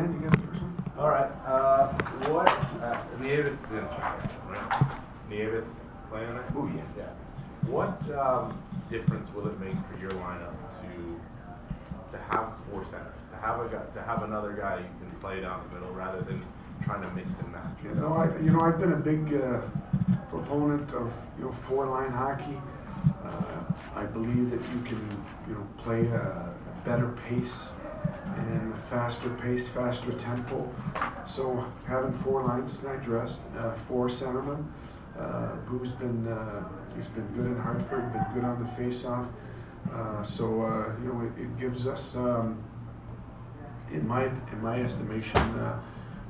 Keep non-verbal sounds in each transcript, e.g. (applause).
Dan, you got the first one? All right. Uh, what? Uh, Nieves is in China, right? Nieves playing it? Oh, yeah. Yeah. What um, difference will it make for your lineup to to have four centers, to have a guy, to have another guy you can play down the middle rather than trying to mix and match? You know, I, you know, I've been a big uh, proponent of, you know, four-line hockey. Uh, I believe that you can, you know, play a, a better pace and faster pace, faster tempo. So having four lines tonight dressed, uh, four centermen. Uh, Boo's been, uh, he's been good in Hartford, been good on the face-off. Uh, so, uh, you know, it, it gives us, um, in my, in my estimation, uh,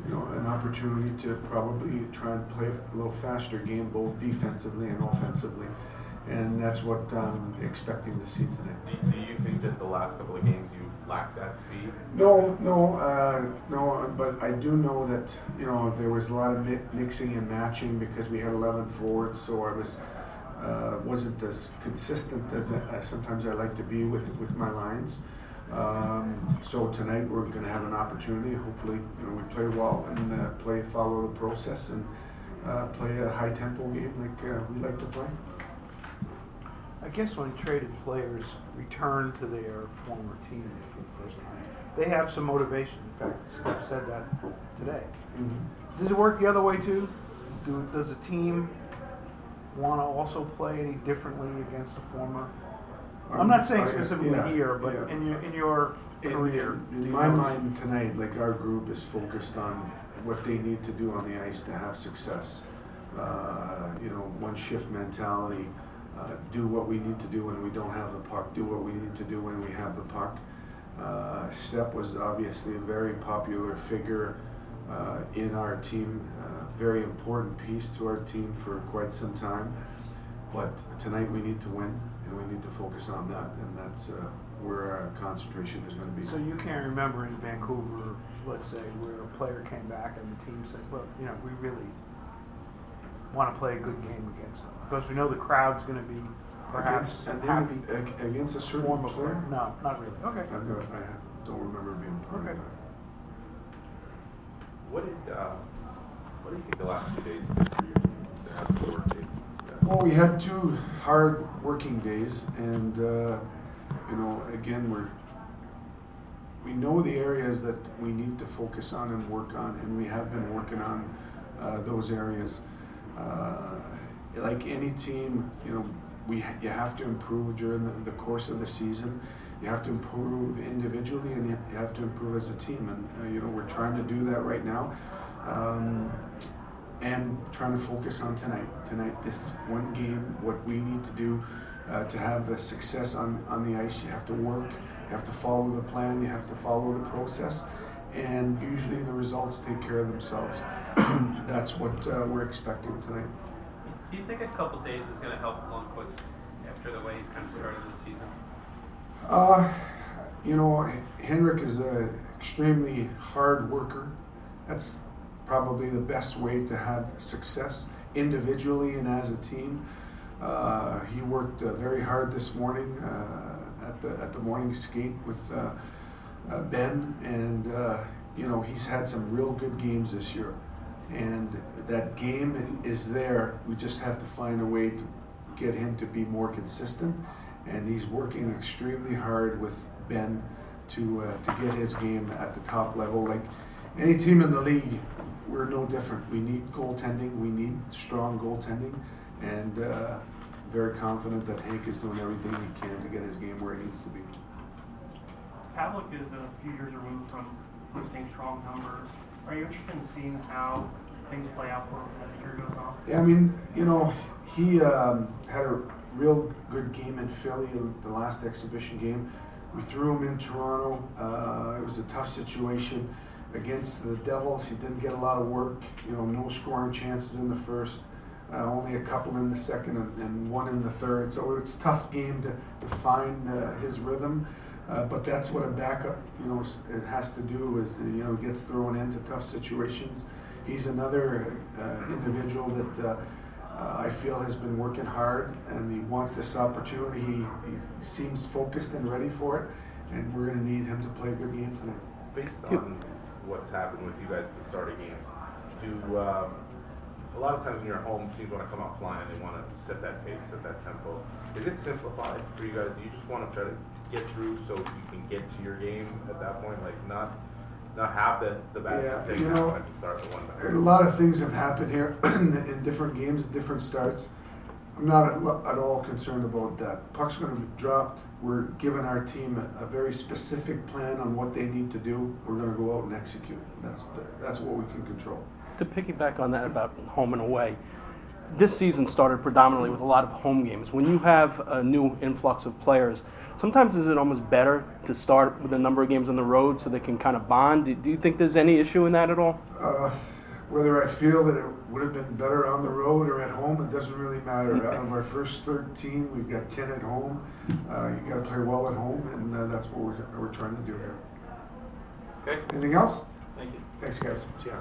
you know, an opportunity to probably try and play a little faster game, both defensively and offensively. And that's what I'm expecting to see tonight. Do, do you think that the last couple of games you've lacked that speed? No, no, uh, no, but I do know that, you know, there was a lot of mi- mixing and matching because we had 11 forwards, so I was, uh, wasn't as consistent as, I, sometimes I like to be with, with my lines. Um, so tonight we're going to have an opportunity. Hopefully, you know, we play well and uh, play, follow the process and uh, play a high tempo game like uh, we like to play. I guess when traded players return to their former team for the first time, they have some motivation. In fact, Steph said that today. Mm-hmm. Does it work the other way too? Do, does a team want to also play any differently against a former? I'm not saying I- specifically yeah, here, but yeah. in your in your In, career. in- in my mind tonight, like our group is focused on what they need to do on the ice to have success. Uh, you know, one shift mentality. Uh, do what we need to do when we don't have the puck. Do what we need to do when we have the puck. Uh, Step was obviously a very popular figure uh, in our team, very important piece to our team for quite some time. But tonight we need to win, and we need to focus on that, and that's uh, where our concentration is going to be. So you can't remember in Vancouver, let's say, where a player came back and the team said, "Well, you know, we really want to play a good game against them because we know the crowd's going to be perhaps against, and happy." then ag- against a certain former player. player? No, not really. Okay. I've got, I don't remember being part Okay. of that. What did uh, what do you think the last two days did for your team to have four days? Well, we had two hard working days, and uh, you know, again, we're we know the areas that we need to focus on and work on, and we have been working on uh, those areas. Uh, like any team, you know, we you have to improve during the, the course of the season. You have to improve individually, and you have to improve as a team. And uh, you know, we're trying to do that right now. Um, and trying to focus on tonight. Tonight, this one game, what we need to do uh, to have a success on, on the ice. You have to work, you have to follow the plan, you have to follow the process, and usually the results take care of themselves. (clears throat) That's what uh, we're expecting tonight. Do you think a couple days is going to help Lundqvist after the way he's kind of started the season? Uh, you know, Henrik is an extremely hard worker. That's probably the best way to have success individually and as a team. Uh, he worked uh, very hard this morning uh, at the at the morning skate with uh, uh, Ben, and uh, you know he's had some real good games this year. And that game is there. We just have to find a way to get him to be more consistent and he's working extremely hard with Ben to uh, to get his game at the top level. Like any team in the league, we're no different. We need goaltending. We need strong goaltending, and uh, very confident that Hank is doing everything he can to get his game where it needs to be. Pavelec is a few years removed from posting strong numbers. Are you interested in seeing how things play out for him as the year goes on? Yeah, I mean, you know, he um, had a real good game in Philly in the last exhibition game. We threw him in Toronto. Uh, it was a tough situation against the Devils. He didn't get a lot of work. You know, no scoring chances in the first, uh, only a couple in the second, and, and one in the third. So it's a tough game to, to find uh, his rhythm. Uh, but that's what a backup, you know, it has to do is, you know, gets thrown into tough situations. He's another uh, individual that uh, I feel has been working hard and he wants this opportunity. He, he seems focused and ready for it, and we're going to need him to play a good game tonight. Based on what's happened with you guys at the start of games. Do um, a lot of times when you're at home, teams want to come out flying. and They want to set that pace, set that tempo. Is it simplified for you guys? Do you just want to try to get through so you can get to your game at that point? Like not not have the the bad Yeah, thing you know, at the start of one A lot of things have happened here (clears throat) in different games, different starts. I'm not at, at all concerned about that. Puck's going to be dropped. We're giving our team a, a very specific plan on what they need to do. We're going to go out and execute. That's the, that's what we can control. To piggyback on that about home and away, this season started predominantly with a lot of home games. When you have a new influx of players, sometimes is it almost better to start with a number of games on the road so they can kind of bond? Do- Do you think there's any issue in that at all? Uh, whether I feel that it would have been better on the road or at home, it doesn't really matter. Out of our first 13, we've got 10 at home. Uh, you got to play well at home, and uh, that's what we're, we're trying to do here. Okay, Anything else? thank you. Thanks, guys. Yeah.